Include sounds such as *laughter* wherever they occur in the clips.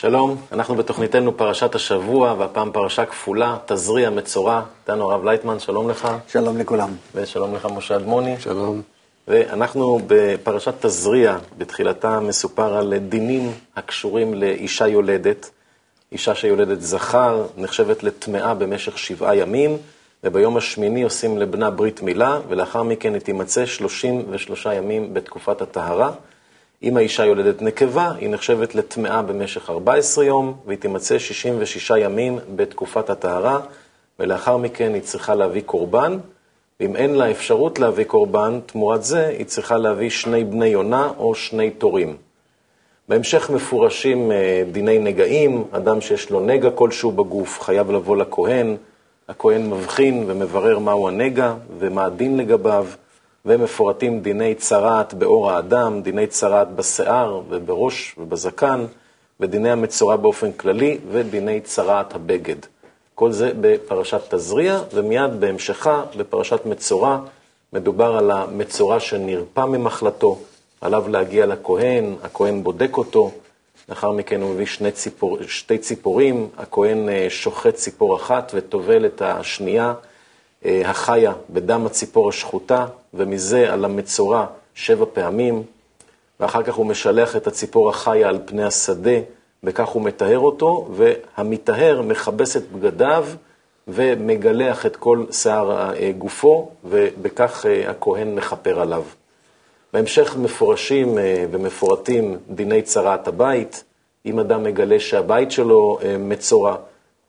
שלום, אנחנו בתוכניתנו פרשת השבוע, והפעם פרשה כפולה, תזריע מצורע. איתנו הרב לייטמן, שלום לך. שלום לכולם. ושלום לך משה אדמוני. שלום. ואנחנו בפרשת תזריע, בתחילתה מסופר על דינים הקשורים לאישה יולדת. אישה שיולדת זכר נחשבת לטמאה במשך שבעה ימים, וביום השמיני עושים לבנה ברית מילה, ולאחר מכן היא תימצא 33 ימים בתקופת הטהרה. אם האישה יולדת נקבה, היא נחשבת לטמאה במשך 14 יום, והיא תימצא 66 ימים בתקופת הטהרה, ולאחר מכן היא צריכה להביא קורבן, ואם אין לה אפשרות להביא קורבן, תמורת זה היא צריכה להביא שני בני יונה או שני תורים. בהמשך מפורשים אה, דיני נגעים, אדם שיש לו נגע כלשהו בגוף חייב לבוא לכהן, הכהן מבחין ומברר מהו הנגע ומה הדין לגביו. ומפורטים דיני צרעת באור האדם, דיני צרעת בשיער ובראש ובזקן, ודיני המצורע באופן כללי, ודיני צרעת הבגד. כל זה בפרשת תזריע, ומיד בהמשכה, בפרשת מצורע, מדובר על המצורע שנרפא ממחלתו, עליו להגיע לכהן, הכהן בודק אותו, לאחר מכן הוא מביא שני ציפור, שתי ציפורים, הכהן אה, שוחט ציפור אחת וטובל את השנייה. אה, החיה בדם הציפור השחוטה, ומזה על המצורע שבע פעמים, ואחר כך הוא משלח את הציפור החיה על פני השדה, וכך הוא מטהר אותו, והמטהר מכבס את בגדיו ומגלח את כל שיער אה, גופו, ובכך אה, הכהן מכפר עליו. בהמשך מפורשים ומפורטים דיני צרעת הבית, אם אדם מגלה שהבית שלו מצורע,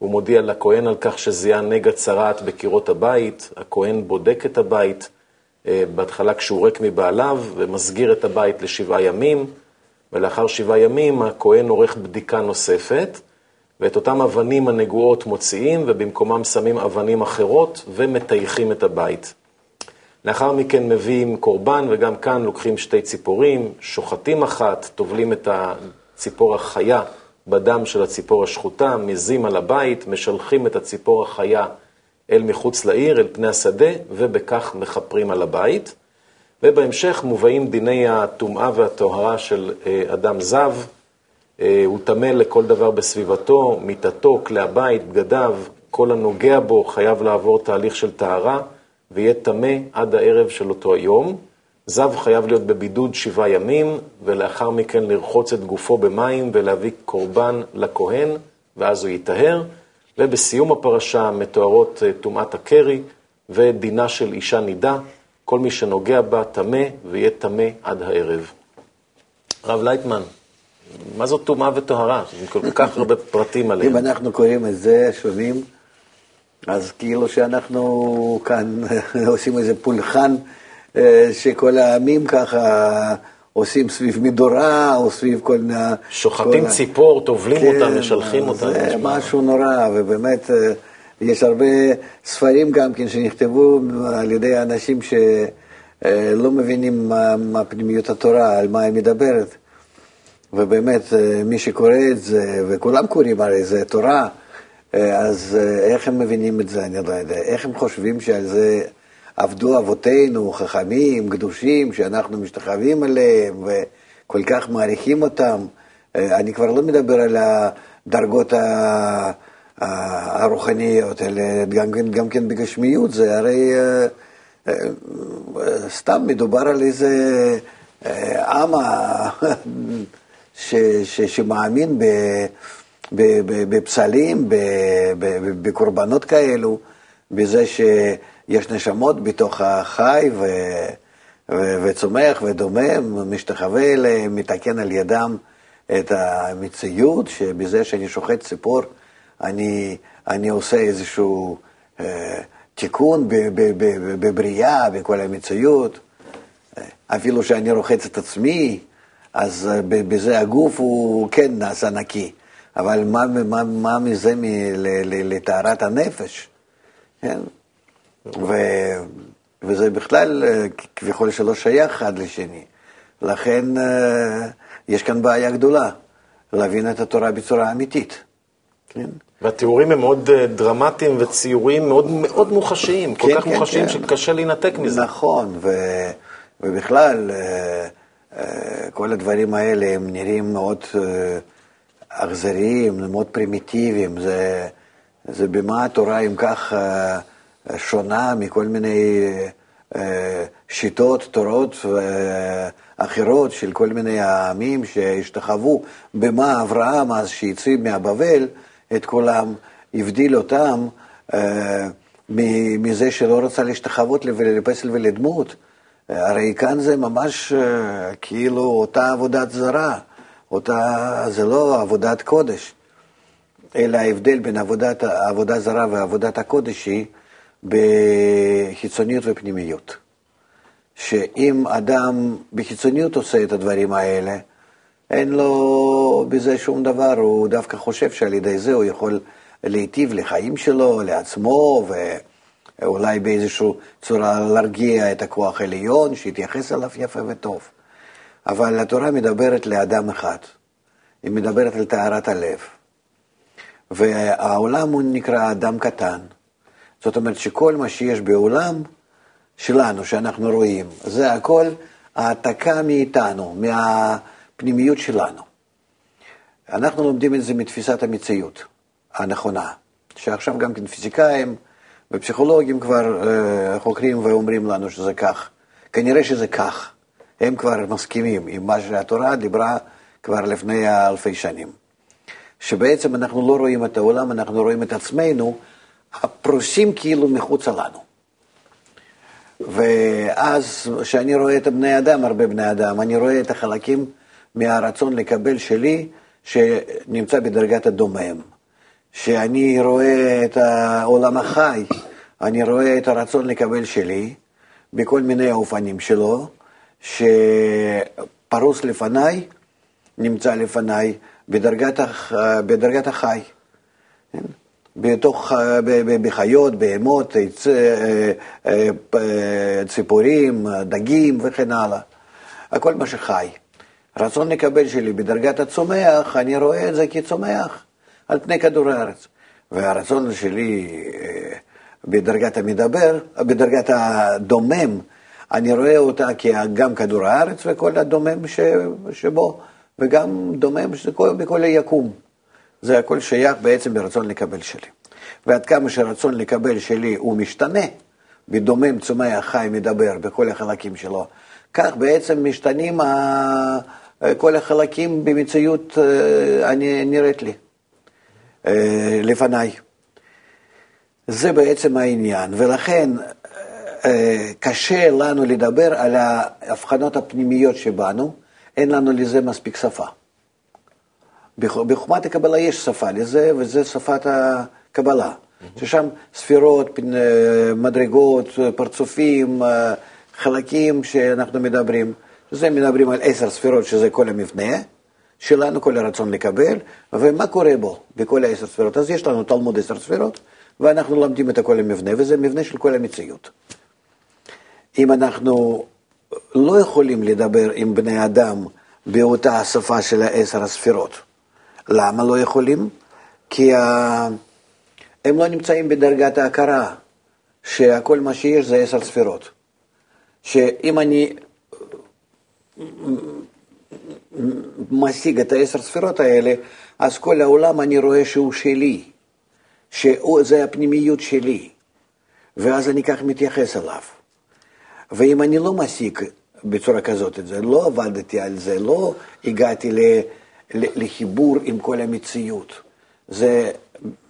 הוא מודיע לכהן על כך שזיהה נגע צרעת בקירות הבית, הכהן בודק את הבית, אה, בהתחלה כשהוא ריק מבעליו, ומסגיר את הבית לשבעה ימים, ולאחר שבעה ימים הכהן עורך בדיקה נוספת, ואת אותם אבנים הנגועות מוציאים, ובמקומם שמים אבנים אחרות, ומטייחים את הבית. לאחר מכן מביאים קורבן, וגם כאן לוקחים שתי ציפורים, שוחטים אחת, טובלים את הציפור החיה בדם של הציפור השחוטה, מזים על הבית, משלחים את הציפור החיה אל מחוץ לעיר, אל פני השדה, ובכך מכפרים על הבית. ובהמשך מובאים דיני הטומאה והטהרה של אה, אדם זב. אה, הוא טמא לכל דבר בסביבתו, מיטתו, כלי הבית, בגדיו, כל הנוגע בו חייב לעבור תהליך של טהרה, ויהיה טמא עד הערב של אותו היום. זב חייב להיות בבידוד שבעה ימים, ולאחר מכן לרחוץ את גופו במים ולהביא קורבן לכהן, ואז הוא ייטהר. ובסיום הפרשה מתוארות אה, טומאת הקרי ודינה של אישה נידה, כל מי שנוגע בה טמא ויהיה טמא עד הערב. הרב לייטמן, מה זאת טומאה וטהרה? יש כל כך הרבה פרטים *laughs* עליהם. אם אנחנו קוראים את זה, שומעים, אז כאילו שאנחנו כאן *laughs* עושים איזה פולחן. אה, שכל העמים ככה עושים סביב מדורה, או סביב כל מיני... שוחטים כל... ציפור, טובלים כן, אותה, משלחים אותה. זה משהו נורא, ובאמת אה, יש הרבה ספרים גם כן שנכתבו על ידי אנשים שלא אה, מבינים מה, מה פנימיות התורה, על מה היא מדברת. ובאמת, מי שקורא את זה, וכולם קוראים הרי זה תורה, אז איך הם מבינים את זה, אני לא יודע. איך הם חושבים שעל זה... עבדו אבותינו, חכמים, קדושים, שאנחנו משתחווים עליהם וכל כך מעריכים אותם. אה, אני כבר לא מדבר על הדרגות הרוחניות, אלא גם כן, גם כן בגשמיות, זה הרי אה, אה, סתם מדובר על איזה עם שמאמין בפסלים, בקורבנות כאלו, בזה ש... יש נשמות בתוך החי ו... ו... וצומח ודומם, משתחווה אליהם, מתקן על ידם את המציאות, שבזה שאני שוחט ציפור, אני, אני עושה איזשהו אה, תיקון בבריאה, בכל המציאות. אפילו שאני רוחץ את עצמי, אז בזה הגוף הוא כן נעשה נקי. אבל מה, מה, מה מזה לטהרת הנפש? כן? ו... וזה בכלל אה, כביכול שלא שייך אחד לשני. לכן אה, יש כאן בעיה גדולה, להבין את התורה בצורה אמיתית. כן? והתיאורים הם מאוד אה, דרמטיים וציורים מאוד מאוד מוחשיים, כל כן, כך כן, מוחשיים כן. שקשה להינתק מזה. נכון, ו... ובכלל, כל הדברים האלה הם נראים מאוד אכזריים, מאוד פרימיטיביים, זה, זה במה התורה אם כך שונה מכל מיני אה, שיטות, תורות אחרות של כל מיני העמים שהשתחוו, במה אברהם אז שהציב מהבבל את כולם, הבדיל אותם מזה שלא רצה להשתחוות לפסל ולדמות. הרי כאן זה ממש כאילו אותה עבודת זרה. אותה, זה לא עבודת קודש, אלא ההבדל בין עבודת, עבודה זרה ועבודת הקודש היא בחיצוניות ופנימיות. שאם אדם בחיצוניות עושה את הדברים האלה, אין לו בזה שום דבר, הוא דווקא חושב שעל ידי זה הוא יכול להיטיב לחיים שלו, לעצמו, ואולי באיזושהי צורה להרגיע את הכוח העליון, שיתייחס אליו יפה וטוב. אבל התורה מדברת לאדם אחד, היא מדברת על טהרת הלב. והעולם הוא נקרא אדם קטן. זאת אומרת שכל מה שיש בעולם שלנו, שאנחנו רואים, זה הכל העתקה מאיתנו, מהפנימיות שלנו. אנחנו לומדים את זה מתפיסת המציאות הנכונה, שעכשיו גם כן פיזיקאים ופסיכולוגים כבר uh, חוקרים ואומרים לנו שזה כך. כנראה שזה כך. הם כבר מסכימים עם מה שהתורה דיברה כבר לפני אלפי שנים. שבעצם אנחנו לא רואים את העולם, אנחנו רואים את עצמנו הפרוסים כאילו מחוצה לנו. ואז כשאני רואה את בני אדם, הרבה בני אדם, אני רואה את החלקים מהרצון לקבל שלי, שנמצא בדרגת הדומם. שאני רואה את העולם החי, אני רואה את הרצון לקבל שלי, בכל מיני האופנים שלו, שפרוס לפניי, נמצא לפניי בדרגת, בדרגת החי. בתוך, בחיות, בהמות, אה, אה, ציפורים, דגים וכן הלאה. הכל מה שחי. רצון לקבל שלי בדרגת הצומח, אני רואה את זה כצומח על פני כדור הארץ. והרצון שלי אה, בדרגת המדבר, בדרגת הדומם, אני רואה אותה כגם כדור הארץ וכל הדומם ש, שבו, וגם דומם שכל, בכל היקום. זה הכל שייך בעצם ברצון לקבל שלי. ועד כמה שרצון לקבל שלי הוא משתנה, בדומם צומח חי מדבר בכל החלקים שלו, כך בעצם משתנים ה... כל החלקים במציאות אה, נראית לי, אה, לפניי. זה בעצם העניין, ולכן אה, קשה לנו לדבר על ההבחנות הפנימיות שבנו, אין לנו לזה מספיק שפה. בחוכמת הקבלה יש שפה לזה, וזה שפת הקבלה, ששם ספירות, אה, מדרגות, פרצופים, אה, חלקים שאנחנו מדברים. זה מדברים על עשר ספירות, שזה כל המבנה שלנו, כל הרצון לקבל, ומה קורה בו בכל העשר ספירות. אז יש לנו תלמוד עשר ספירות, ואנחנו לומדים את כל המבנה, וזה מבנה של כל המציאות. אם אנחנו לא יכולים לדבר עם בני אדם באותה השפה של העשר הספירות. למה לא יכולים? כי הם לא נמצאים בדרגת ההכרה, שהכל מה שיש זה עשר ספירות. שאם אני משיג את העשר ספירות האלה, אז כל העולם אני רואה שהוא שלי, שזה הפנימיות שלי, ואז אני כך מתייחס אליו. ואם אני לא משיג בצורה כזאת את זה, לא עבדתי על זה, לא הגעתי ל, לחיבור עם כל המציאות. זה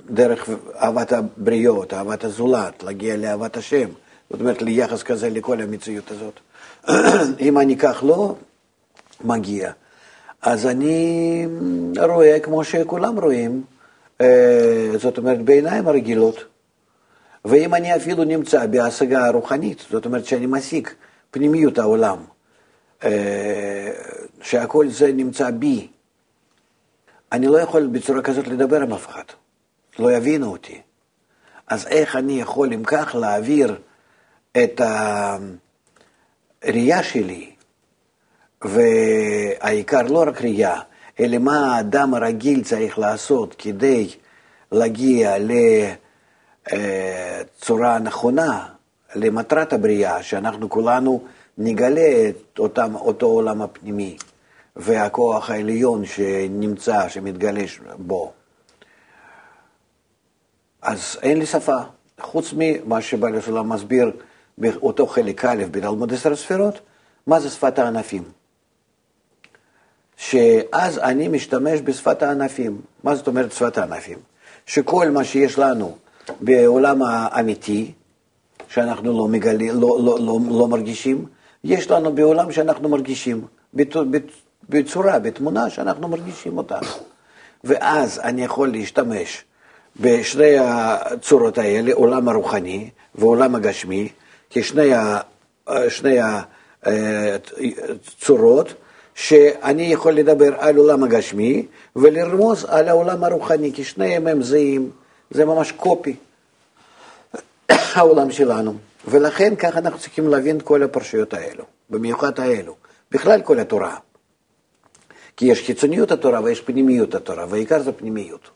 דרך אהבת הבריות, אהבת הזולת, להגיע לאהבת השם. זאת אומרת, ליחס כזה לכל המציאות הזאת. *clears throat* אם אני כך לא מגיע, אז אני רואה כמו שכולם רואים, אה, זאת אומרת, בעיניים הרגילות. ואם אני אפילו נמצא בהשגה הרוחנית, זאת אומרת שאני משיג פנימיות העולם, אה, שהכל זה נמצא בי, אני לא יכול בצורה כזאת לדבר עם אף אחד, לא יבינו אותי. אז איך אני יכול, אם כך, להעביר את הראייה שלי, והעיקר לא רק ראייה, אלא מה האדם הרגיל צריך לעשות כדי להגיע ל... אה, צורה נכונה למטרת הבריאה, שאנחנו כולנו נגלה את אותם, אותו עולם הפנימי, והכוח העליון שנמצא, שמתגלה בו. אז אין לי שפה, חוץ ממה שבעל הסולם מסביר באותו חלק א' בתלמוד עשר ספירות, מה זה שפת הענפים. שאז אני משתמש בשפת הענפים. מה זאת אומרת שפת הענפים? שכל מה שיש לנו בעולם האמיתי, שאנחנו לא, מגלים, לא, לא, לא, לא מרגישים, יש לנו בעולם שאנחנו מרגישים, בצורה, בתמונה שאנחנו מרגישים אותה. ואז אני יכול להשתמש בשני הצורות האלה, עולם הרוחני ועולם הגשמי, כשני הצורות, אה, שאני יכול לדבר על עולם הגשמי ולרמוז על העולם הרוחני, כי שניהם הם זהים, זה ממש קופי, *coughs* העולם שלנו. ולכן ככה אנחנו צריכים להבין את כל הפרשיות האלו, במיוחד האלו, בכלל כל התורה. כי יש חיצוניות התורה ויש פנימיות התורה, והעיקר זה פנימיות.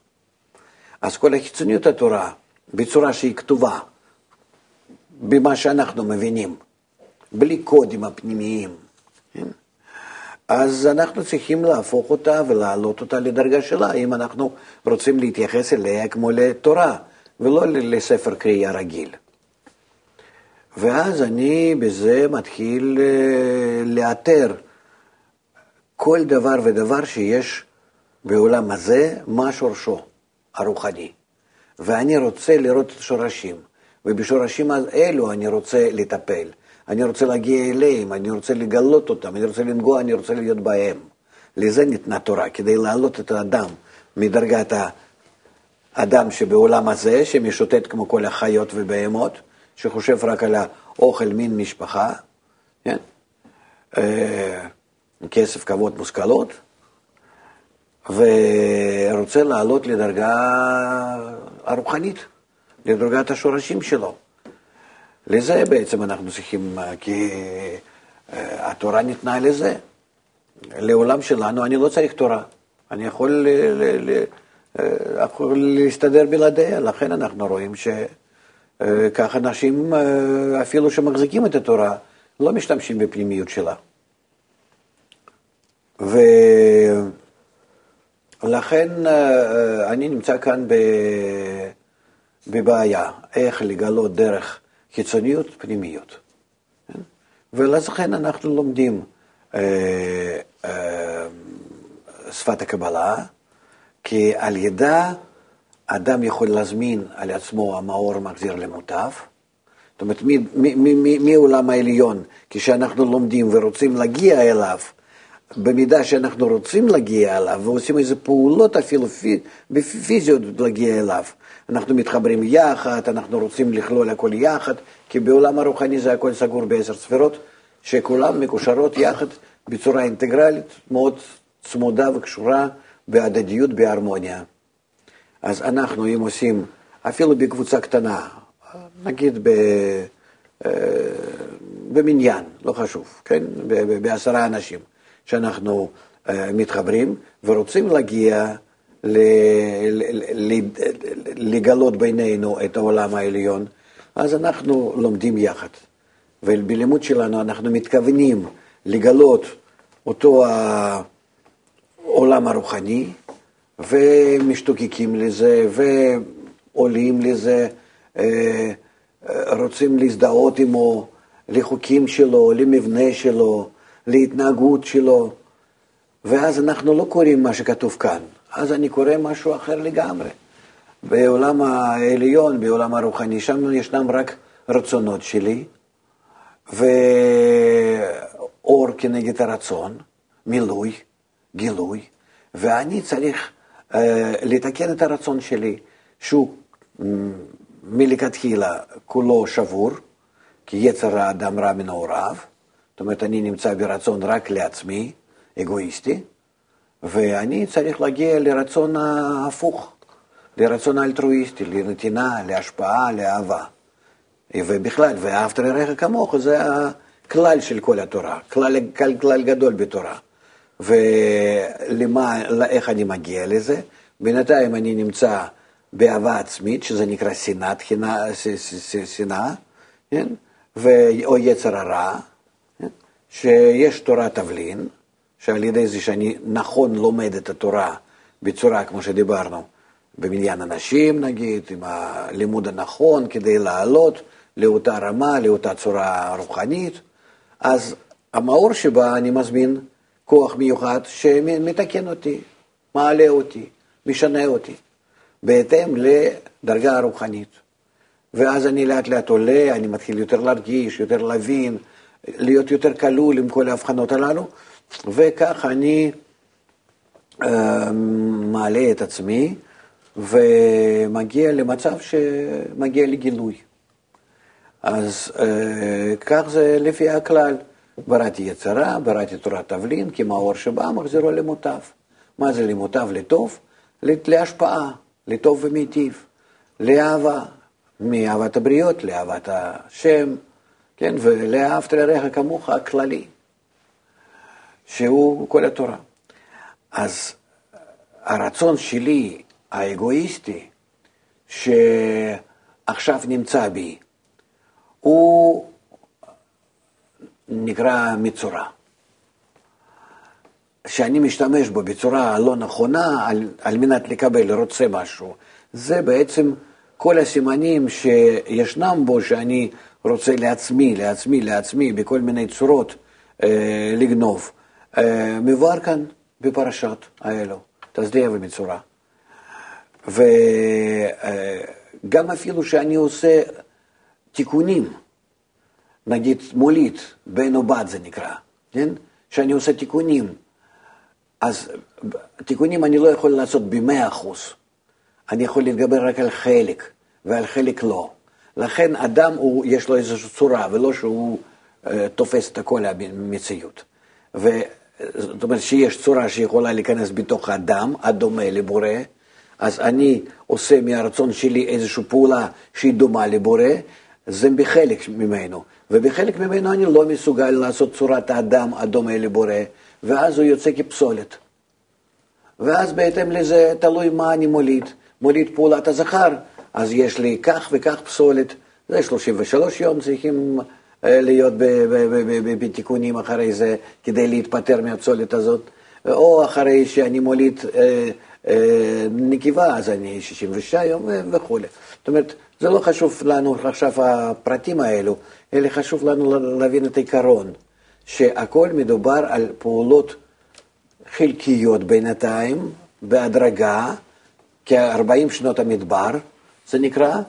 אז כל החיצוניות התורה, בצורה שהיא כתובה, במה שאנחנו מבינים, בלי קודים הפנימיים, כן? אז אנחנו צריכים להפוך אותה ולהעלות אותה לדרגה שלה, אם אנחנו רוצים להתייחס אליה כמו לתורה, ולא לספר קריאה רגיל. ואז אני בזה מתחיל אה, לאתר כל דבר ודבר שיש בעולם הזה, מה שורשו הרוחני. ואני רוצה לראות את השורשים, ובשורשים האלו אני רוצה לטפל. אני רוצה להגיע אליהם, אני רוצה לגלות אותם, אני רוצה לנגוע, אני רוצה להיות בהם. לזה ניתנה תורה, כדי להעלות את האדם מדרגת האדם שבעולם הזה, שמשוטט כמו כל החיות ובהמות, שחושב רק על האוכל, מין, משפחה, כן? אה, כסף, כבוד, מושכלות, ורוצה לעלות לדרגה הרוחנית, לדרגת השורשים שלו. לזה בעצם אנחנו צריכים, כי אה, התורה ניתנה לזה. לעולם שלנו אני לא צריך תורה, אני יכול, ל, ל, ל, אה, יכול להסתדר בלעדיה, לכן אנחנו רואים שכך אה, אנשים, אפילו שמחזיקים את התורה, לא משתמשים בפנימיות שלה. ולכן אני נמצא כאן בבעיה, איך לגלות דרך חיצוניות, פנימיות. כן? ולכן אנחנו לומדים אה, אה, שפת הקבלה, כי על ידה אדם יכול להזמין על עצמו המאור מחזיר למוטב. זאת אומרת, מעולם העליון, כשאנחנו לומדים ורוצים להגיע אליו, במידה שאנחנו רוצים להגיע אליו ועושים איזה פעולות אפילו פיזיות להגיע אליו, אנחנו מתחברים יחד, אנחנו רוצים לכלול הכל יחד, כי בעולם הרוחני זה הכל סגור בעשר ספירות, שכולן מקושרות יחד בצורה אינטגרלית, מאוד צמודה וקשורה בהדדיות, בהרמוניה. אז אנחנו, אם עושים, אפילו בקבוצה קטנה, נגיד ב, אה, במניין, לא חשוב, כן? בעשרה אנשים, שאנחנו אה, מתחברים ורוצים להגיע לגלות בינינו את העולם העליון, אז אנחנו לומדים יחד. ובלימוד שלנו אנחנו מתכוונים לגלות אותו העולם הרוחני, ומשתוקקים לזה, ועולים לזה, אה, רוצים להזדהות עמו, לחוקים שלו, למבנה שלו, להתנהגות שלו, ואז אנחנו לא קוראים מה שכתוב כאן, אז אני קורא משהו אחר לגמרי. בעולם העליון, בעולם הרוחני, שם ישנם רק רצונות שלי, ואור כנגד הרצון, מילוי, גילוי, ואני צריך uh, לתקן את הרצון שלי, שהוא מלכתחילה כולו שבור, כי יצר האדם רע מנעוריו, זאת אומרת, אני נמצא ברצון רק לעצמי, אגואיסטי, ואני צריך להגיע לרצון ההפוך, לרצון האלטרואיסטי, לנתינה, להשפעה, לאהבה. ובכלל, ואהבת לרעך כמוך, זה הכלל של כל התורה, כלל, כלל, כלל גדול בתורה. ולמה, איך אני מגיע לזה? בינתיים אני נמצא באהבה עצמית, שזה נקרא שנאת, שנאה, כן? או יצר הרע? שיש תורת תבלין, שעל ידי זה שאני נכון לומד את התורה בצורה, כמו שדיברנו, במניין אנשים נגיד, עם הלימוד הנכון כדי לעלות לאותה רמה, לאותה צורה רוחנית, אז המאור שבה אני מזמין כוח מיוחד שמתקן אותי, מעלה אותי, משנה אותי, בהתאם לדרגה הרוחנית. ואז אני לאט לאט עולה, אני מתחיל יותר להרגיש, יותר להבין, להיות יותר כלול עם כל ההבחנות הללו, וכך אני אה, מעלה את עצמי ומגיע למצב שמגיע לגילוי. אז אה, כך זה לפי הכלל. בראתי יצרה, בראתי תורת תבלין, כי מאור שבא מחזירו למוטב. מה זה למוטב? לטוב? להשפעה, לטוב ומיטיב, לאהבה, מאהבת הבריות לאהבת השם, כן, ולאהבת לרעך כמוך הכללי, שהוא כל התורה. אז הרצון שלי, האגואיסטי, שעכשיו נמצא בי, הוא נקרא מצורע. שאני משתמש בו בצורה לא נכונה על, על מנת לקבל, רוצה משהו, זה בעצם כל הסימנים שישנם בו שאני רוצה לעצמי, לעצמי, לעצמי, בכל מיני צורות אה, לגנוב, אה, מבואר כאן בפרשת האלו, תזדיע ומצורע. וגם אה, אפילו שאני עושה תיקונים, נגיד מולית, בן או בת זה נקרא, כן? שאני עושה תיקונים, אז תיקונים אני לא יכול לעשות במאה אחוז. אני יכול להתגבר רק על חלק, ועל חלק לא. לכן אדם, הוא, יש לו איזושהי צורה, ולא שהוא uh, תופס את כל המציאות. זאת אומרת שיש צורה שיכולה להיכנס בתוך האדם, הדומה לבורא, אז אני עושה מהרצון שלי איזושהי פעולה שהיא דומה לבורא, זה בחלק ממנו. ובחלק ממנו אני לא מסוגל לעשות צורת האדם הדומה לבורא, ואז הוא יוצא כפסולת. ואז בהתאם לזה, תלוי מה אני מוליד. מוליד פעולת הזכר, אז יש לי כך וכך פסולת, זה 33 יום צריכים אה, להיות בתיקונים אחרי זה כדי להתפטר מהפסולת הזאת, או אחרי שאני מוליד אה, אה, נקבה, אז אני 66 יום וכולי. זאת אומרת, זה לא חשוב לנו עכשיו הפרטים האלו, אלא חשוב לנו להבין את העיקרון, שהכל מדובר על פעולות חלקיות בינתיים, בהדרגה, כ-40 שנות המדבר, זה נקרא,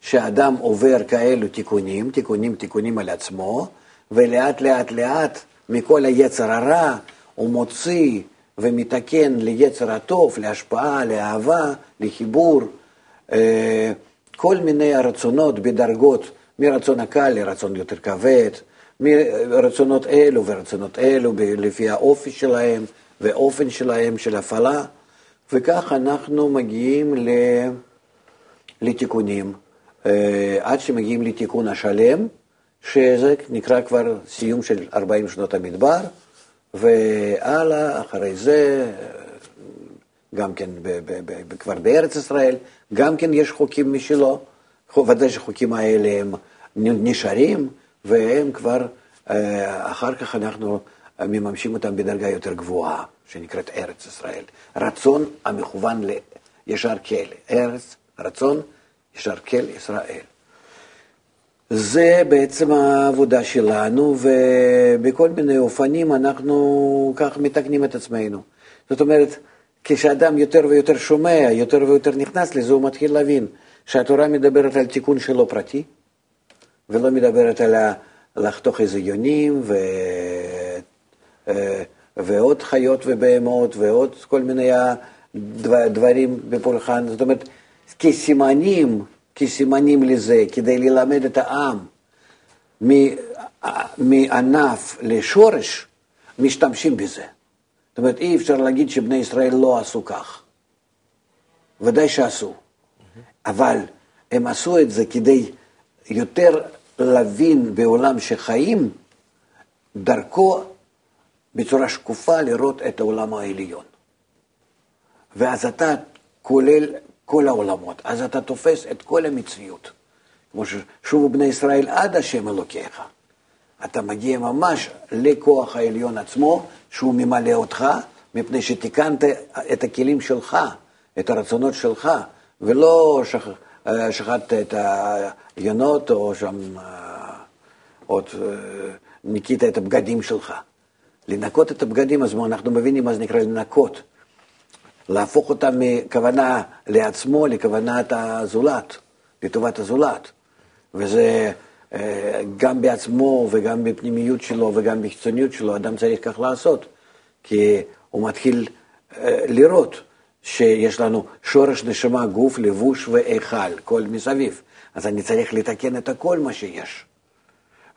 שאדם עובר כאלו תיקונים, תיקונים, תיקונים על עצמו, ולאט לאט לאט מכל היצר הרע הוא מוציא ומתקן ליצר הטוב, להשפעה, לאהבה, לחיבור, אה, כל מיני הרצונות בדרגות, מרצון הקל לרצון יותר כבד, מרצונות אלו ורצונות אלו, לפי האופי שלהם ואופן שלהם של הפעלה. וכך אנחנו מגיעים לתיקונים, אה, עד שמגיעים לתיקון השלם, שזה נקרא כבר סיום של 40 שנות המדבר, והלאה, אחרי זה, גם כן ב- ב- ב- כבר בארץ ישראל, גם כן יש חוקים משלו, ודאי שהחוקים האלה הם נשארים, והם כבר, אה, אחר כך אנחנו מממשים אותם בדרגה יותר גבוהה. שנקראת ארץ ישראל. רצון המכוון לישר כל. ארץ, רצון, ישר כל ישראל. זה בעצם העבודה שלנו, ובכל מיני אופנים אנחנו כך מתקנים את עצמנו. זאת אומרת, כשאדם יותר ויותר שומע, יותר ויותר נכנס לזה, הוא מתחיל להבין שהתורה מדברת על תיקון שלו פרטי, ולא מדברת על לחתוך איזה יונים ו... אה, ועוד חיות ובהמות ועוד כל מיני דברים בפולחן, זאת אומרת, כסימנים, כסימנים לזה, כדי ללמד את העם מענף לשורש, משתמשים בזה. זאת אומרת, אי אפשר להגיד שבני ישראל לא עשו כך. ודאי שעשו. אבל הם עשו את זה כדי יותר להבין בעולם שחיים, דרכו בצורה שקופה לראות את העולם העליון. ואז אתה כולל כל העולמות, אז אתה תופס את כל המציאות. כמו ששובו בני ישראל עד השם אלוקיך. אתה מגיע ממש לכוח העליון עצמו, שהוא ממלא אותך, מפני שתיקנת את הכלים שלך, את הרצונות שלך, ולא שכ... שחטת את היונות, או שם עוד ניקית את הבגדים שלך. לנקות את הבגדים, אז אנחנו מבינים מה זה נקרא לנקות. להפוך אותם מכוונה לעצמו לכוונת הזולת, לטובת הזולת. וזה אה, גם בעצמו וגם בפנימיות שלו וגם בחיצוניות שלו, אדם צריך כך לעשות. כי הוא מתחיל אה, לראות שיש לנו שורש נשמה, גוף, לבוש והיכל, כל מסביב. אז אני צריך לתקן את הכל מה שיש.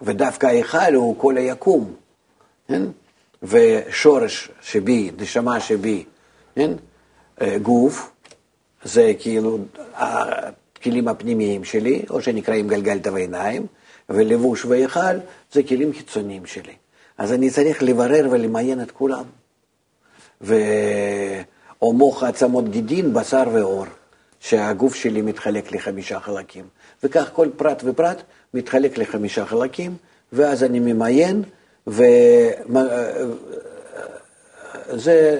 ודווקא ההיכל הוא כל היקום, כן? ושורש שבי, נשמה שבי, כן? אה, גוף, זה כאילו הכלים הפנימיים שלי, או שנקראים גלגלתא ועיניים, ולבוש והיכל זה כלים חיצוניים שלי. אז אני צריך לברר ולמיין את כולם. ו... או מוח עצמות גידין, בשר ועור, שהגוף שלי מתחלק לחמישה חלקים. וכך כל פרט ופרט מתחלק לחמישה חלקים, ואז אני ממיין, וזה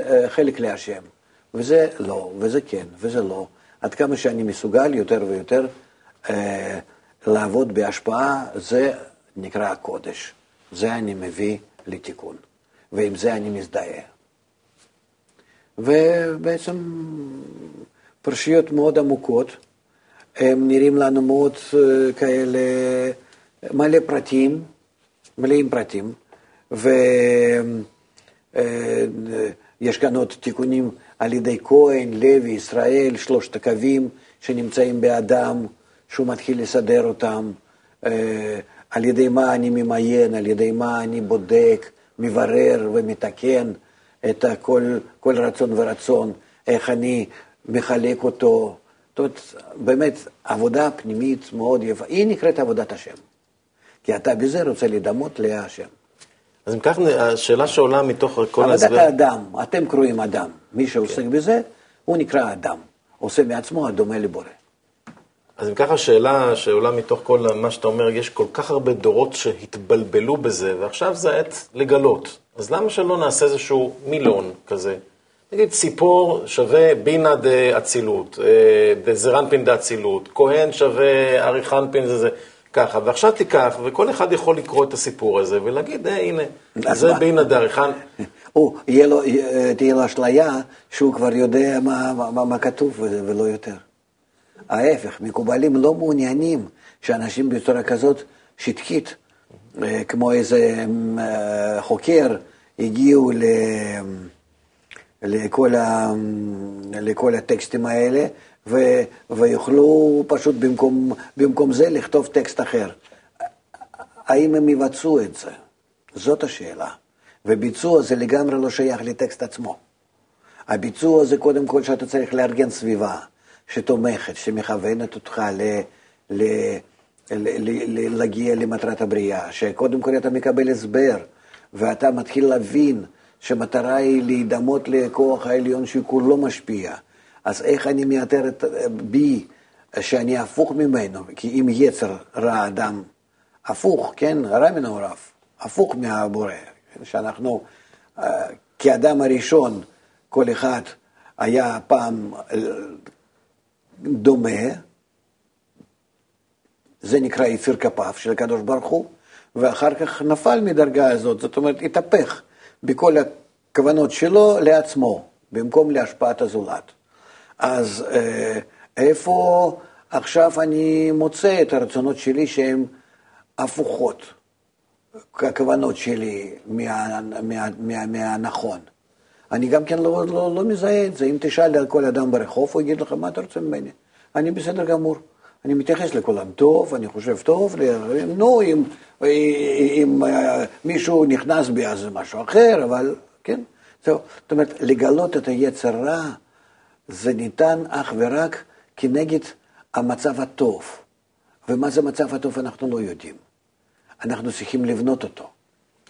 אה, חלק להשם. וזה לא, וזה כן, וזה לא. עד כמה שאני מסוגל יותר ויותר אה, לעבוד בהשפעה, זה נקרא הקודש. זה אני מביא לתיקון, ועם זה אני מזדהה. ובעצם פרשיות מאוד עמוקות, הם נראים לנו מאוד אה, כאלה, מלא פרטים, מלאים פרטים, ויש אה, כאן עוד תיקונים על ידי כהן, לוי, ישראל, שלושת הקווים שנמצאים באדם, שהוא מתחיל לסדר אותם, אה, על ידי מה אני ממיין, על ידי מה אני בודק, מברר ומתקן. את כל, כל רצון ורצון, איך אני מחלק אותו. זאת אומרת, באמת, עבודה פנימית מאוד יפה. היא נקראת עבודת השם. כי אתה בזה רוצה לדמות להשם. אז אם כך, השאלה שעולה מתוך כל ההסבר... עבודת האדם, אתם קרואים אדם. מי שעוסק כן. בזה, הוא נקרא אדם. עושה מעצמו הדומה לבורא. אז אם ככה, השאלה שעולה מתוך כל מה שאתה אומר, יש כל כך הרבה דורות שהתבלבלו בזה, ועכשיו זה העת לגלות. אז למה שלא נעשה איזשהו מילון כזה? נגיד ציפור שווה בינה דאצילות, אה, דזרנפין דאצילות, כהן שווה אריכנפין זה זה, ככה. ועכשיו תיקח, וכל אחד יכול לקרוא את הסיפור הזה ולהגיד, אה, הנה, זה בינה דאריכן. הוא, תהיה לו אשליה שהוא כבר יודע מה, מה, מה כתוב ולא יותר. ההפך, מקובלים לא מעוניינים שאנשים בצורה כזאת שטחית, אה, כמו איזה אה, חוקר, הגיעו ל... לכל, ה... לכל הטקסטים האלה, ו... ויוכלו פשוט במקום, במקום זה לכתוב טקסט אחר. האם הם יבצעו את זה? זאת השאלה. וביצוע זה לגמרי לא שייך לטקסט עצמו. הביצוע זה קודם כל שאתה צריך לארגן סביבה שתומכת, שמכוונת אותך ל... ל... להגיע למטרת הבריאה, שקודם כל אתה מקבל הסבר. ואתה מתחיל להבין שמטרה היא להידמות לכוח העליון שכולו משפיע. אז איך אני מאתר את בי שאני הפוך ממנו? כי אם יצר רע אדם הפוך, כן, רע מנעוריו, הפוך מהבורא, שאנחנו אה, כאדם הראשון, כל אחד היה פעם אה, דומה, זה נקרא יציר כפיו של הקדוש ברוך הוא, ואחר כך נפל מדרגה הזאת, זאת אומרת, התהפך בכל הכוונות שלו לעצמו, במקום להשפעת הזולת. אז אה, איפה עכשיו אני מוצא את הרצונות שלי שהן הפוכות, הכוונות שלי מה, מה, מה, מהנכון? אני גם כן לא, לא, לא מזהה את זה. אם תשאל על כל אדם ברחוב, הוא יגיד לך, מה אתה רוצה ממני? אני בסדר גמור. אני מתייחס לכולם טוב, אני חושב טוב, נו, אם, אם אה, מישהו נכנס בי אז זה משהו אחר, אבל כן. זאת אומרת, לגלות את היצר רע, זה ניתן אך ורק כנגד המצב הטוב. ומה זה מצב הטוב אנחנו לא יודעים. אנחנו צריכים לבנות אותו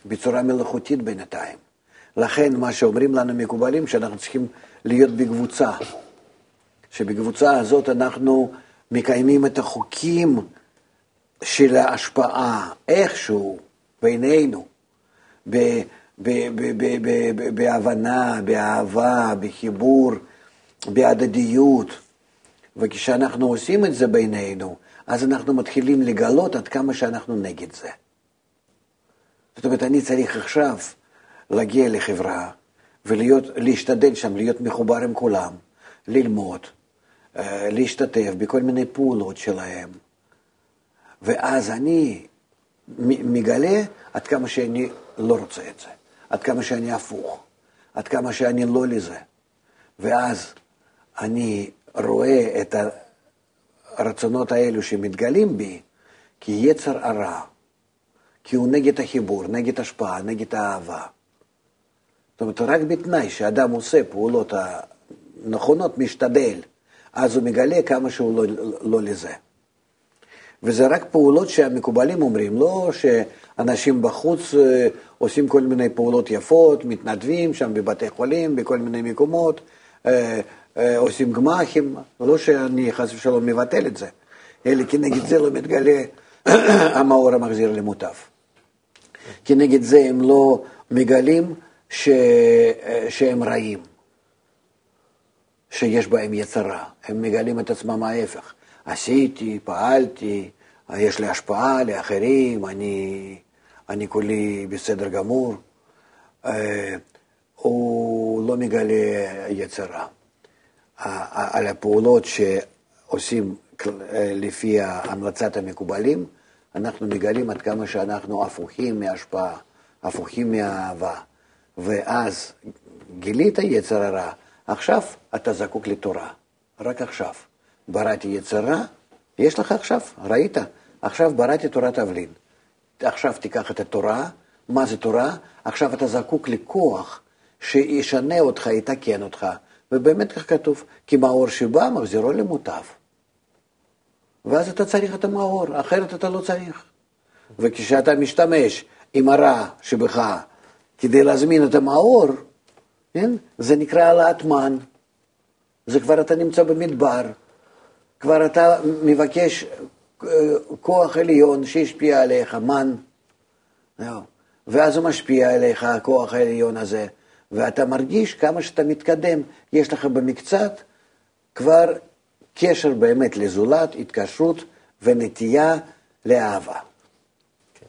בצורה מלאכותית בינתיים. לכן מה שאומרים לנו מקובלים, שאנחנו צריכים להיות בקבוצה, שבקבוצה הזאת אנחנו מקיימים את החוקים של ההשפעה איכשהו, בינינו, ב, ב, ב, בהבנה, באהבה, בחיבור, בהדדיות. וכשאנחנו עושים את זה בינינו, אז אנחנו מתחילים לגלות עד כמה שאנחנו נגד זה. זאת אומרת, אני צריך עכשיו להגיע לחברה ולהשתדל שם, להיות מחובר עם כולם, ללמוד, אה, להשתתף בכל מיני פעולות שלהם. ואז אני מגלה עד כמה שאני לא רוצה את זה, עד כמה שאני הפוך, עד כמה שאני לא לזה. ואז אני רואה את הרצונות האלו שמתגלים בי כיצר הרע, כי הוא נגד החיבור, נגד השפעה, נגד האהבה. זאת אומרת, רק בתנאי שאדם עושה פעולות הנכונות, משתדל, אז הוא מגלה כמה שהוא לא, לא לזה. וזה רק פעולות שהמקובלים אומרים, לא שאנשים בחוץ אה, עושים כל מיני פעולות יפות, מתנדבים שם בבתי חולים, בכל מיני מקומות, אה, עושים גמ"חים, לא שאני חס ושלום מבטל את זה, אלא כנגד זה לא מתגלה *clears throat* המאור המחזיר למוטב. כנגד זה הם לא מגלים ש... שהם רעים, שיש בהם יצרה, הם מגלים את עצמם ההפך. עשיתי, פעלתי, יש לי השפעה לאחרים, אני, אני כולי בסדר גמור. אה, הוא לא מגלה יצרה. על הפעולות שעושים לפי המלצת המקובלים, אנחנו מגלים עד כמה שאנחנו הפוכים מהשפעה, הפוכים מהאהבה. ואז גילית יצר הרע, עכשיו אתה זקוק לתורה, רק עכשיו. בראתי יצרה, יש לך עכשיו, ראית? עכשיו בראתי תורת תבלין. עכשיו תיקח את התורה, מה זה תורה? עכשיו אתה זקוק לכוח שישנה אותך, יתקן אותך. ובאמת כך כתוב, כי מאור שבא מחזירו למוטב. ואז אתה צריך את המאור, אחרת אתה לא צריך. וכשאתה משתמש עם הרע שבך כדי להזמין את המאור, כן? זה נקרא העלאת מן. זה כבר אתה נמצא במדבר, כבר אתה מבקש אה, כוח עליון שישפיע עליך, מן. ואז הוא משפיע עליך, הכוח העליון הזה, ואתה מרגיש כמה שאתה מתקדם, יש לך במקצת כבר קשר באמת לזולת, התקשרות ונטייה לאהבה.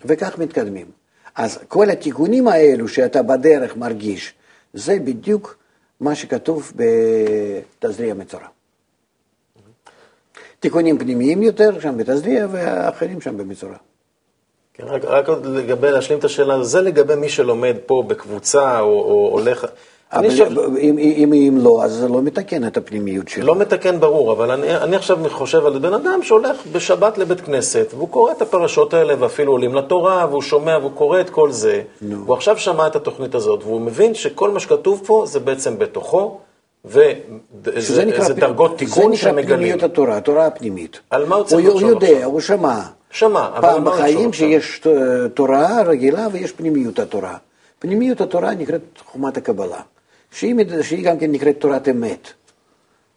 וכך מתקדמים. אז כל התיקונים האלו שאתה בדרך מרגיש, זה בדיוק מה שכתוב בתזריע מצורע. תיקונים פנימיים יותר שם בתזריע ואחרים שם במצורע. כן, רק, רק עוד לגבי, להשלים את השאלה, זה לגבי מי שלומד פה בקבוצה או, או הולך... אבל שוב... אם, אם, אם לא, אז זה לא מתקן את הפנימיות שלו. לא מתקן, ברור, אבל אני, אני עכשיו חושב על בן אדם שהולך בשבת לבית כנסת, והוא קורא את הפרשות האלה, ואפילו עולים לתורה, והוא שומע והוא קורא את כל זה. No. הוא עכשיו שמע את התוכנית הזאת, והוא מבין שכל מה שכתוב פה זה בעצם בתוכו, וזה דרגות תיקון שמגלים. זה נקרא פנימיות התורה, התורה הפנימית. על מה הוא צריך לחשוב עכשיו? הוא יודע, הוא שמע. שמע, אבל פעם בחיים שיש תורה רגילה ויש פנימיות התורה. פנימיות התורה נקראת חומת הקבלה. שהיא, שהיא גם כן נקראת תורת אמת,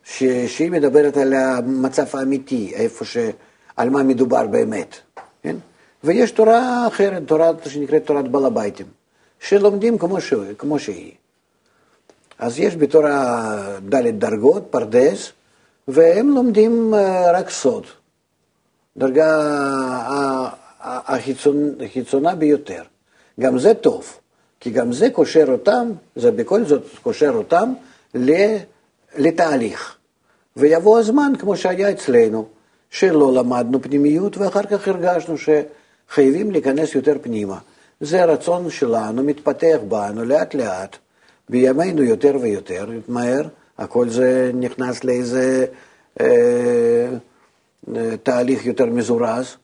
ש, שהיא מדברת על המצב האמיתי, איפה ש... על מה מדובר באמת, כן? ויש תורה אחרת, תורה שנקראת תורת בעל הביתים, שלומדים כמו, ש... כמו שהיא. אז יש בתורה ד' דרגות, פרדס, והם לומדים אה, רק סוד, דרגה החיצונה ביותר. גם זה טוב. כי גם זה קושר אותם, זה בכל זאת קושר אותם לתהליך. ויבוא הזמן, כמו שהיה אצלנו, שלא למדנו פנימיות, ואחר כך הרגשנו שחייבים להיכנס יותר פנימה. זה הרצון שלנו, מתפתח בנו לאט לאט, בימינו יותר ויותר, מהר, הכל זה נכנס לאיזה אה, תהליך יותר מזורז.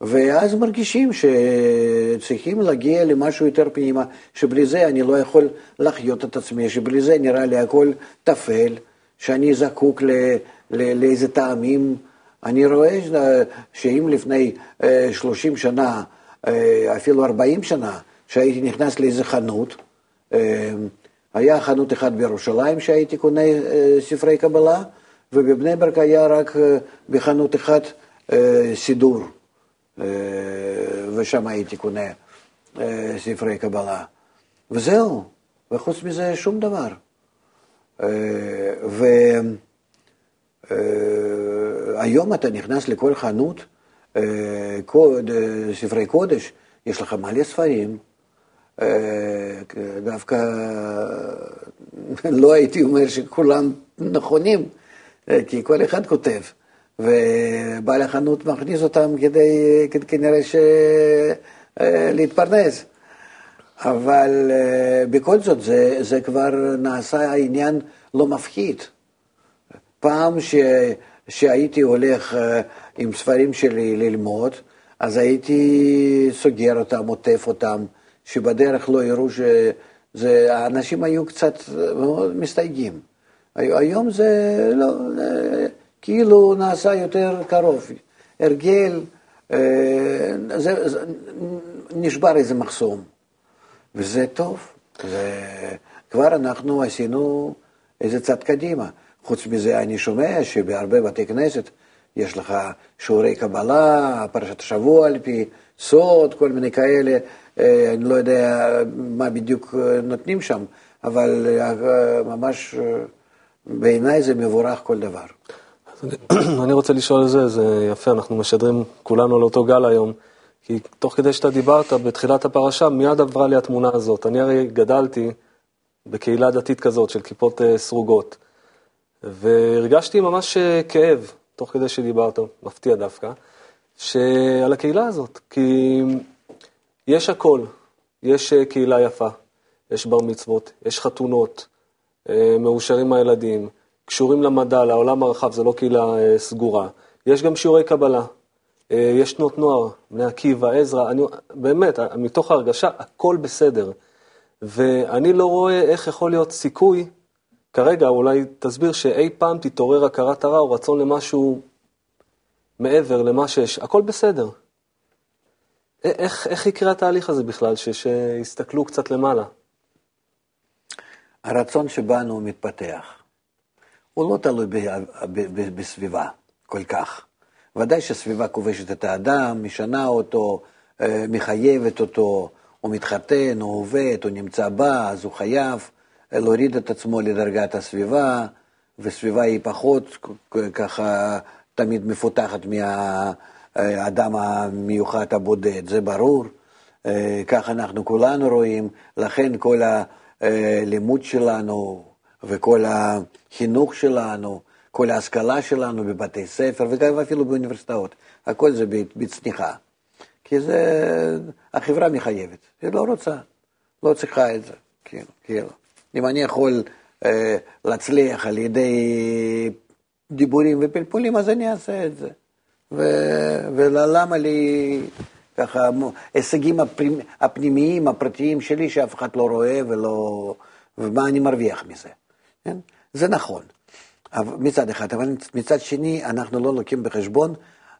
ואז מרגישים שצריכים להגיע למשהו יותר פנימה, שבלי זה אני לא יכול לחיות את עצמי, שבלי זה נראה לי הכל טפל, שאני זקוק ל, ל, לאיזה טעמים. אני רואה שאם לפני 30 אה, שנה, אה, אפילו 40 שנה, שהייתי נכנס לאיזה חנות, אה, היה חנות אחת בירושלים שהייתי קונה ספרי קבלה, ובבני ברק היה רק בחנות אחת סידור. אה, ושם הייתי קונה אה, ספרי קבלה, וזהו, וחוץ מזה שום דבר. והיום אתה נכנס לכל חנות, ספרי קודש, יש לך מלא ספרים, דווקא לא הייתי אומר שכולם נכונים, כי כל אחד כותב. ובעל החנות מכניס אותם כדי כנראה ש... אה, להתפרנס. אבל אה, בכל זאת זה, זה כבר נעשה עניין לא מפחיד. פעם ש, שהייתי הולך אה, עם ספרים שלי ללמוד, אז הייתי סוגר אותם, עוטף אותם, שבדרך לא יראו שהאנשים היו קצת מאוד מסתייגים. היום זה לא, כאילו נעשה יותר קרוב, הרגל, אה, זה, זה, נשבר איזה מחסום, וזה טוב. זה, כבר אנחנו עשינו איזה צד קדימה. חוץ מזה, אני שומע שבהרבה בתי כנסת יש לך שיעורי קבלה, פרשת השבוע על פי סוד, כל מיני כאלה, אה, אני לא יודע מה בדיוק אה, נותנים שם, אבל ממש בעיניי זה מבורך כל דבר. *clears throat* אני רוצה לשאול על זה, זה יפה, אנחנו משדרים כולנו על אותו גל היום, כי תוך כדי שאתה דיברת בתחילת הפרשה, מיד עברה לי התמונה הזאת. אני הרי גדלתי בקהילה דתית כזאת של כיפות אה, סרוגות, והרגשתי ממש אה, כאב, תוך כדי שדיברת, מפתיע דווקא, שעל הקהילה הזאת, כי יש הכל, יש אה, קהילה יפה, יש בר מצוות, יש חתונות, מאושרים הילדים, קשורים למדע, לעולם הרחב, זה לא קהילה אה, סגורה. יש גם שיעורי קבלה, אה, יש תנועות נוער, בני עקיבא, עזרא, אני, באמת, מתוך ההרגשה, הכל בסדר. ואני לא רואה איך יכול להיות סיכוי, כרגע אולי תסביר שאי פעם תתעורר הכרת הרע או רצון למשהו מעבר למה שיש, הכל בסדר. איך, איך יקרה התהליך הזה בכלל, שיסתכלו קצת למעלה? הרצון שבנו מתפתח. הוא לא תלוי בסביבה כל כך. ודאי שסביבה כובשת את האדם, משנה אותו, אה, מחייבת אותו, הוא מתחתן, הוא עובד, הוא נמצא בה, אז הוא חייב להוריד את עצמו לדרגת הסביבה, וסביבה היא פחות ככה תמיד מפותחת מהאדם המיוחד הבודד, זה ברור. אה, כך אנחנו כולנו רואים, לכן כל הלימוד שלנו, וכל החינוך שלנו, כל ההשכלה שלנו בבתי ספר וגם אפילו באוניברסיטאות, הכל זה בצניחה. כי זה, החברה מחייבת, היא לא רוצה, לא צריכה את זה, כאילו, כאילו. אם אני יכול אה, להצליח על ידי דיבורים ופלפולים, אז אני אעשה את זה. ולמה לי ככה, הישגים הפנימיים, הפרטיים שלי, שאף אחד לא רואה ולא, ומה אני מרוויח מזה. כן? זה נכון, מצד אחד, אבל מצד שני אנחנו לא לוקחים בחשבון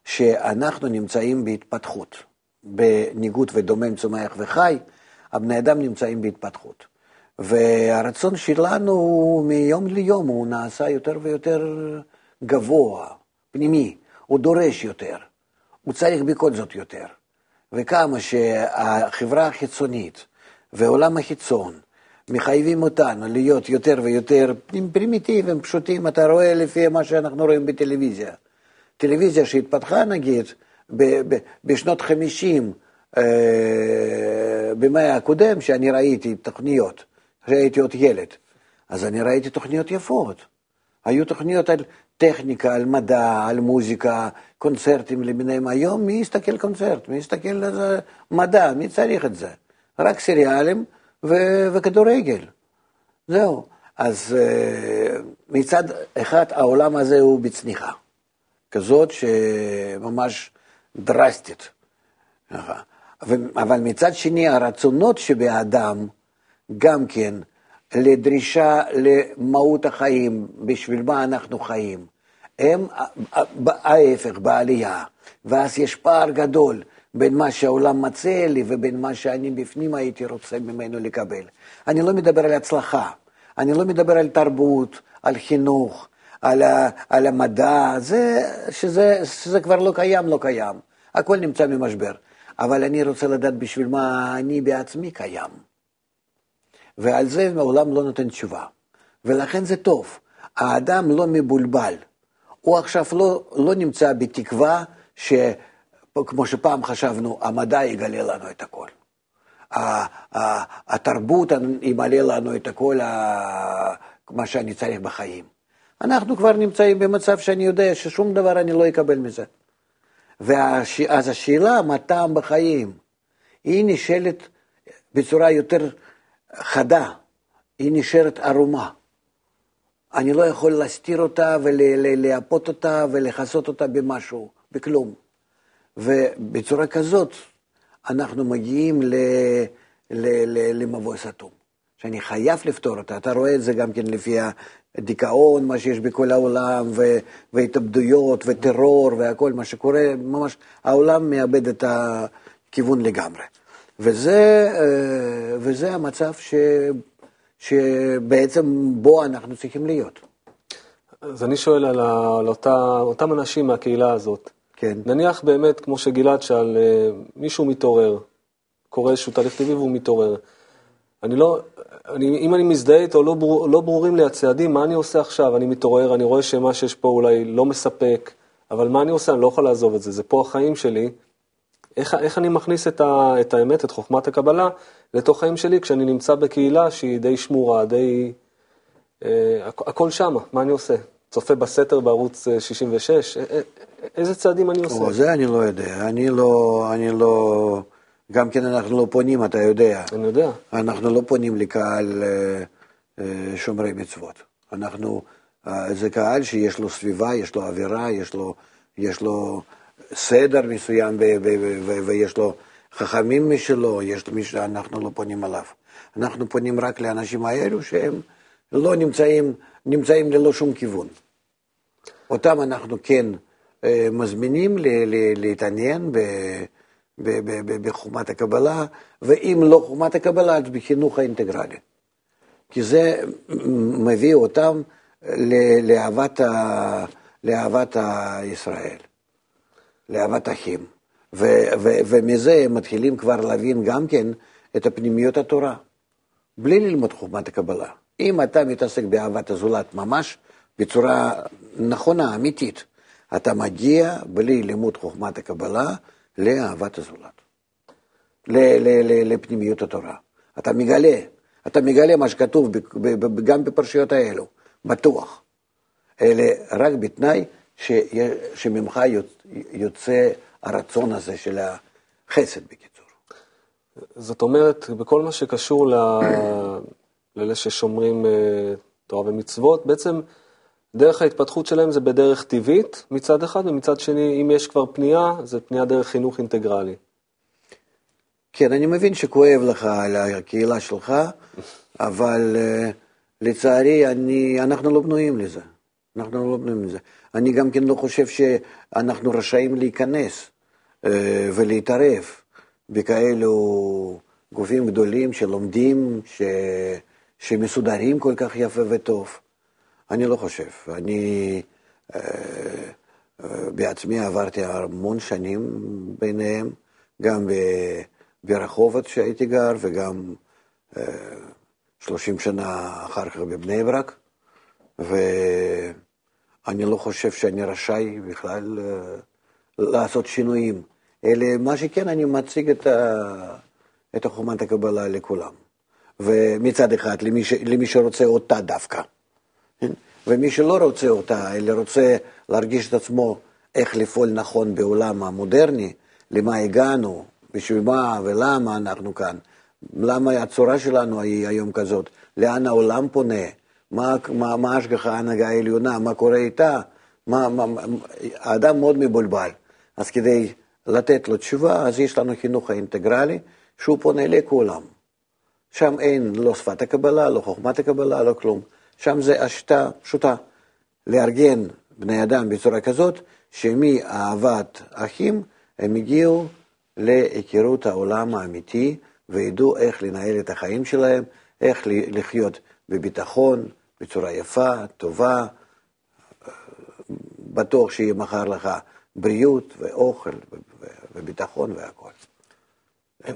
שאנחנו נמצאים בהתפתחות. בניגוד ודומם צומח וחי, הבני אדם נמצאים בהתפתחות. והרצון שלנו מיום ליום הוא נעשה יותר ויותר גבוה, פנימי, הוא דורש יותר, הוא צריך בכל זאת יותר. וכמה שהחברה החיצונית ועולם החיצון מחייבים אותנו להיות יותר ויותר פרימיטיביים, פשוטים, אתה רואה לפי מה שאנחנו רואים בטלוויזיה. טלוויזיה שהתפתחה נגיד בשנות 50, אה, במאה הקודם, שאני ראיתי תוכניות, כשהייתי עוד ילד, אז אני ראיתי תוכניות יפות. היו תוכניות על טכניקה, על מדע, על מוזיקה, קונצרטים למיניהם. היום מי יסתכל קונצרט? מי יסתכל על מדע? מי צריך את זה? רק סריאלים. ו- וכדורגל. זהו. אז uh, מצד אחד העולם הזה הוא בצניחה, כזאת שממש דרסטית. אבל מצד שני הרצונות שבאדם גם כן לדרישה למהות החיים, בשביל מה אנחנו חיים, הם ההפך, בעלייה. ואז יש פער גדול בין מה שהעולם מציע לי ובין מה שאני בפנים הייתי רוצה ממנו לקבל. אני לא מדבר על הצלחה, אני לא מדבר על תרבות, על חינוך, על, ה, על המדע, זה, שזה, שזה כבר לא קיים, לא קיים. הכל נמצא במשבר. אבל אני רוצה לדעת בשביל מה אני בעצמי קיים. ועל זה העולם לא נותן תשובה. ולכן זה טוב. האדם לא מבולבל. הוא עכשיו לא, לא נמצא בתקווה שכמו שפעם חשבנו, המדע יגלה לנו את הכל. התרבות ימלא לנו את הכל מה שאני צריך בחיים. אנחנו כבר נמצאים במצב שאני יודע ששום דבר אני לא אקבל מזה. ואז השאלה, מה טעם בחיים, היא נשאלת בצורה יותר חדה, היא נשארת ערומה. אני לא יכול להסתיר אותה ולייפות אותה ולכסות אותה במשהו, בכלום. ובצורה כזאת אנחנו מגיעים למבוי סתום, שאני חייב לפתור אותה. אתה רואה את זה גם כן לפי הדיכאון, מה שיש בכל העולם, והתאבדויות וטרור והכל מה שקורה, ממש העולם מאבד את הכיוון לגמרי. וזה, אה, וזה המצב ש... שבעצם בו אנחנו צריכים להיות. אז אני שואל על, ה, על אותה, אותם אנשים מהקהילה הזאת. כן. נניח באמת, כמו שגלעד שאל, אה, מישהו מתעורר, קורה איזשהו תהליך טבעי והוא מתעורר. אני לא, אני, אם אני מזדהה איתו, לא, ברור, לא ברורים לי הצעדים, מה אני עושה עכשיו? אני מתעורר, אני רואה שמה שיש פה אולי לא מספק, אבל מה אני עושה? אני לא יכול לעזוב את זה, זה פה החיים שלי. איך, איך אני מכניס את, ה, את האמת, את חוכמת הקבלה, לתוך חיים שלי כשאני נמצא בקהילה שהיא די שמורה, די... אה, הכל שמה, מה אני עושה? צופה בסתר בערוץ 66? אה, איזה צעדים אני עושה? זה אני לא יודע, אני לא, אני לא... גם כן אנחנו לא פונים, אתה יודע. אני יודע. אנחנו לא פונים לקהל אה, אה, שומרי מצוות. אנחנו, אה, זה קהל שיש לו סביבה, יש לו אווירה, יש לו, יש לו סדר מסוים ויש לו חכמים משלו, יש מי שאנחנו לא פונים עליו. אנחנו פונים רק לאנשים האלו שהם לא נמצאים, נמצאים ללא שום כיוון. אותם אנחנו כן אה, מזמינים להתעניין בחומת הקבלה, ואם לא חומת הקבלה, אז בחינוך האינטגרלי. כי זה מביא אותם לאהבת, הישראל, לאהבת אחים. ו- ו- ומזה הם מתחילים כבר להבין גם כן את הפנימיות התורה, בלי ללמוד חוכמת הקבלה. אם אתה מתעסק באהבת הזולת ממש, בצורה נכונה, אמיתית, אתה מגיע בלי לימוד חוכמת הקבלה לאהבת הזולת, לפנימיות התורה. אתה מגלה, אתה מגלה מה שכתוב גם בפרשיות האלו, בטוח. אלה רק בתנאי שממך יוצא הרצון הזה של החסד בקיצור. זאת אומרת, בכל מה שקשור לאלה ששומרים אה, תורה ומצוות, בעצם דרך ההתפתחות שלהם זה בדרך טבעית מצד אחד, ומצד שני, אם יש כבר פנייה, זה פנייה דרך חינוך אינטגרלי. כן, אני מבין שכואב לך על הקהילה שלך, אבל uh, לצערי, אני, אנחנו לא בנויים לזה. אנחנו לא בנויים לזה. אני גם כן לא חושב שאנחנו רשאים להיכנס uh, ולהתערב בכאלו גופים גדולים שלומדים, ש, שמסודרים כל כך יפה וטוב. אני לא חושב. אני אה, אה, בעצמי עברתי המון שנים ביניהם, גם ברחובות שהייתי גר וגם אה, 30 שנה אחר כך בבני ברק, ואני לא חושב שאני רשאי בכלל אה, לעשות שינויים. אלא מה שכן, אני מציג את, ה, את החומת הקבלה לכולם. ומצד אחד, למי, ש, למי שרוצה אותה דווקא. כן? ומי שלא רוצה אותה, אלא רוצה להרגיש את עצמו איך לפעול נכון בעולם המודרני, למה הגענו, בשביל מה ולמה אנחנו כאן, למה הצורה שלנו היא היום כזאת, לאן העולם פונה, מה, מה, מה השגחה ההנהגה העליונה, מה קורה איתה, מה, מה, האדם מאוד מבולבל. אז כדי לתת לו תשובה, אז יש לנו חינוך האינטגרלי, שהוא פונה לכולם. שם אין לא שפת הקבלה, לא חוכמת הקבלה, לא כלום. שם זה השיטה פשוטה, לארגן בני אדם בצורה כזאת, שמאהבת אחים הם הגיעו להיכרות העולם האמיתי וידעו איך לנהל את החיים שלהם, איך לחיות בביטחון, בצורה יפה, טובה, בטוח שיהיה מחר לך בריאות ואוכל וביטחון והכול.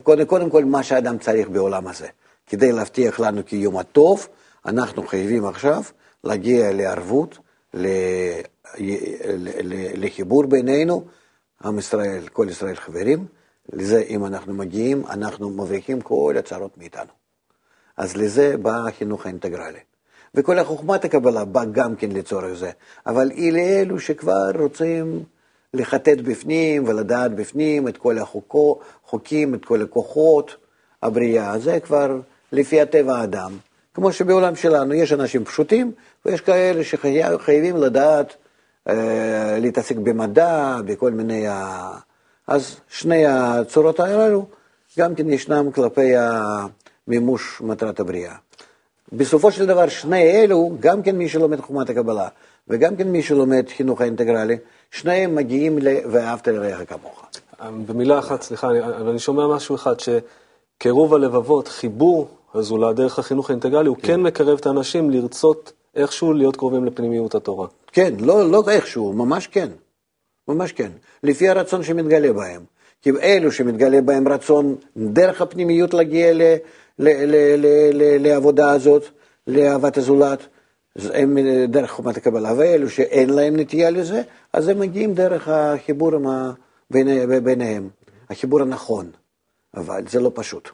קודם, קודם כל, מה שאדם צריך בעולם הזה. כדי להבטיח לנו קיום הטוב, אנחנו חייבים עכשיו להגיע לערבות, ל... לחיבור בינינו, עם ישראל, כל ישראל חברים, לזה אם אנחנו מגיעים, אנחנו מבריחים כל הצרות מאיתנו. אז לזה בא החינוך האינטגרלי. וכל החוכמת הקבלה באה גם כן לצורך זה, אבל היא לאלו שכבר רוצים לחטט בפנים ולדעת בפנים את כל החוקים, את כל הכוחות, הבריאה, זה כבר לפי הטבע האדם. כמו שבעולם שלנו יש אנשים פשוטים ויש כאלה שחייבים לדעת אה, להתעסק במדע, בכל מיני... ה... אז שני הצורות הללו גם כן ישנם כלפי מימוש מטרת הבריאה. בסופו של דבר שני אלו, גם כן מי שלומד חוכמת הקבלה וגם כן מי שלומד חינוך האינטגרלי, שניהם מגיעים ל... ואהבת לרעך כמוך. במילה אחת, סליחה, אבל אני שומע משהו אחד, שקירוב הלבבות, חיבור הזולת דרך החינוך האינטגרלי, הוא כן. כן מקרב את האנשים לרצות איכשהו להיות קרובים לפנימיות התורה. כן, לא, לא איכשהו, ממש כן. ממש כן. לפי הרצון שמתגלה בהם. כי אלו שמתגלה בהם רצון דרך הפנימיות להגיע לעבודה הזאת, לאהבת הזולת, הם דרך חומת הקבלה, ואלו שאין להם נטייה לזה, אז הם מגיעים דרך החיבור ביניהם, החיבור הנכון, אבל זה לא פשוט.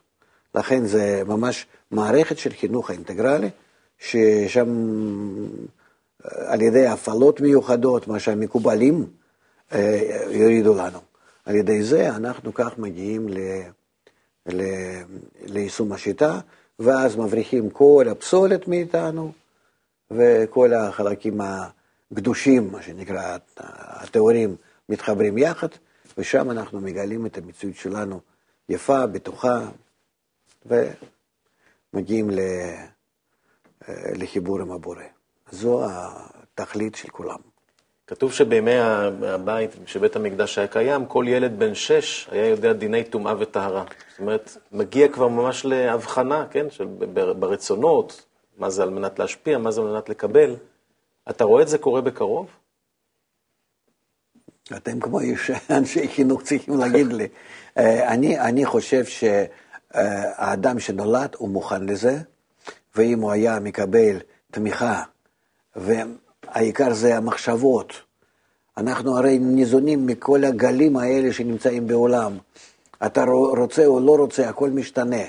לכן זה ממש מערכת של חינוך האינטגרלי, ששם על ידי הפעלות מיוחדות, מה שהמקובלים אה, יורידו לנו. על ידי זה אנחנו כך מגיעים ל, ליישום השיטה, ואז מבריחים כל הפסולת מאיתנו, וכל החלקים הקדושים, מה שנקרא, הטהורים, מתחברים יחד, ושם אנחנו מגלים את המציאות שלנו יפה, בטוחה, ומגיעים אה, לחיבור עם הבורא. זו התכלית של כולם. כתוב שבימי הבית, כשבית המקדש היה קיים, כל ילד בן שש היה יודע דיני טומאה וטהרה. זאת אומרת, מגיע כבר ממש להבחנה, כן, של, ברצונות, מה זה על מנת להשפיע, מה זה על מנת לקבל. אתה רואה את זה קורה בקרוב? אתם כמו *laughs* אנשי חינוך צריכים להגיד לי. אה, אני, אני חושב שהאדם שנולד הוא מוכן לזה, ואם הוא היה מקבל תמיכה, והעיקר זה המחשבות, אנחנו הרי ניזונים מכל הגלים האלה שנמצאים בעולם. אתה רוצה או לא רוצה, הכל משתנה.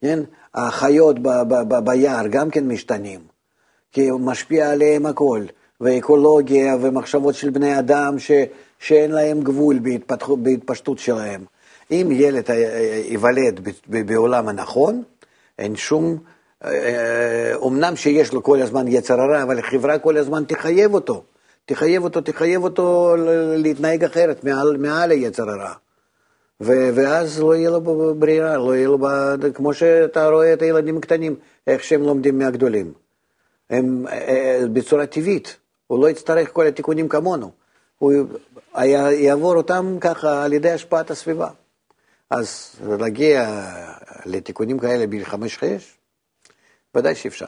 כן? החיות ב- ב- ב- ביער גם כן משתנים, כי משפיע עליהם הכל, ואקולוגיה ומחשבות של בני אדם ש- שאין להם גבול בהתפתח, בהתפשטות שלהם. אם ילד ייוולד בעולם הנכון, אין שום, אומנם אה, שיש לו כל הזמן יצר הרע, אבל החברה כל הזמן תחייב אותו, תחייב אותו, תחייב אותו להתנהג אחרת מעל, מעל היצר הרע. ואז לא יהיה לו ברירה, לא יהיה לו, כמו שאתה רואה את הילדים הקטנים, איך שהם לומדים מהגדולים. הם אה, בצורה טבעית, הוא לא יצטרך כל התיקונים כמונו, הוא יעבור אותם ככה על ידי השפעת הסביבה. אז להגיע לתיקונים כאלה בגיל חמש-שש, ודאי שאפשר.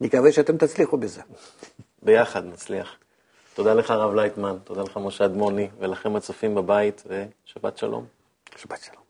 נקווה שאתם תצליחו בזה. ביחד נצליח. תודה לך, הרב לייטמן, תודה לך, משה אדמוני, ולכם הצופים בבית, ושבת שלום. שבת שלום.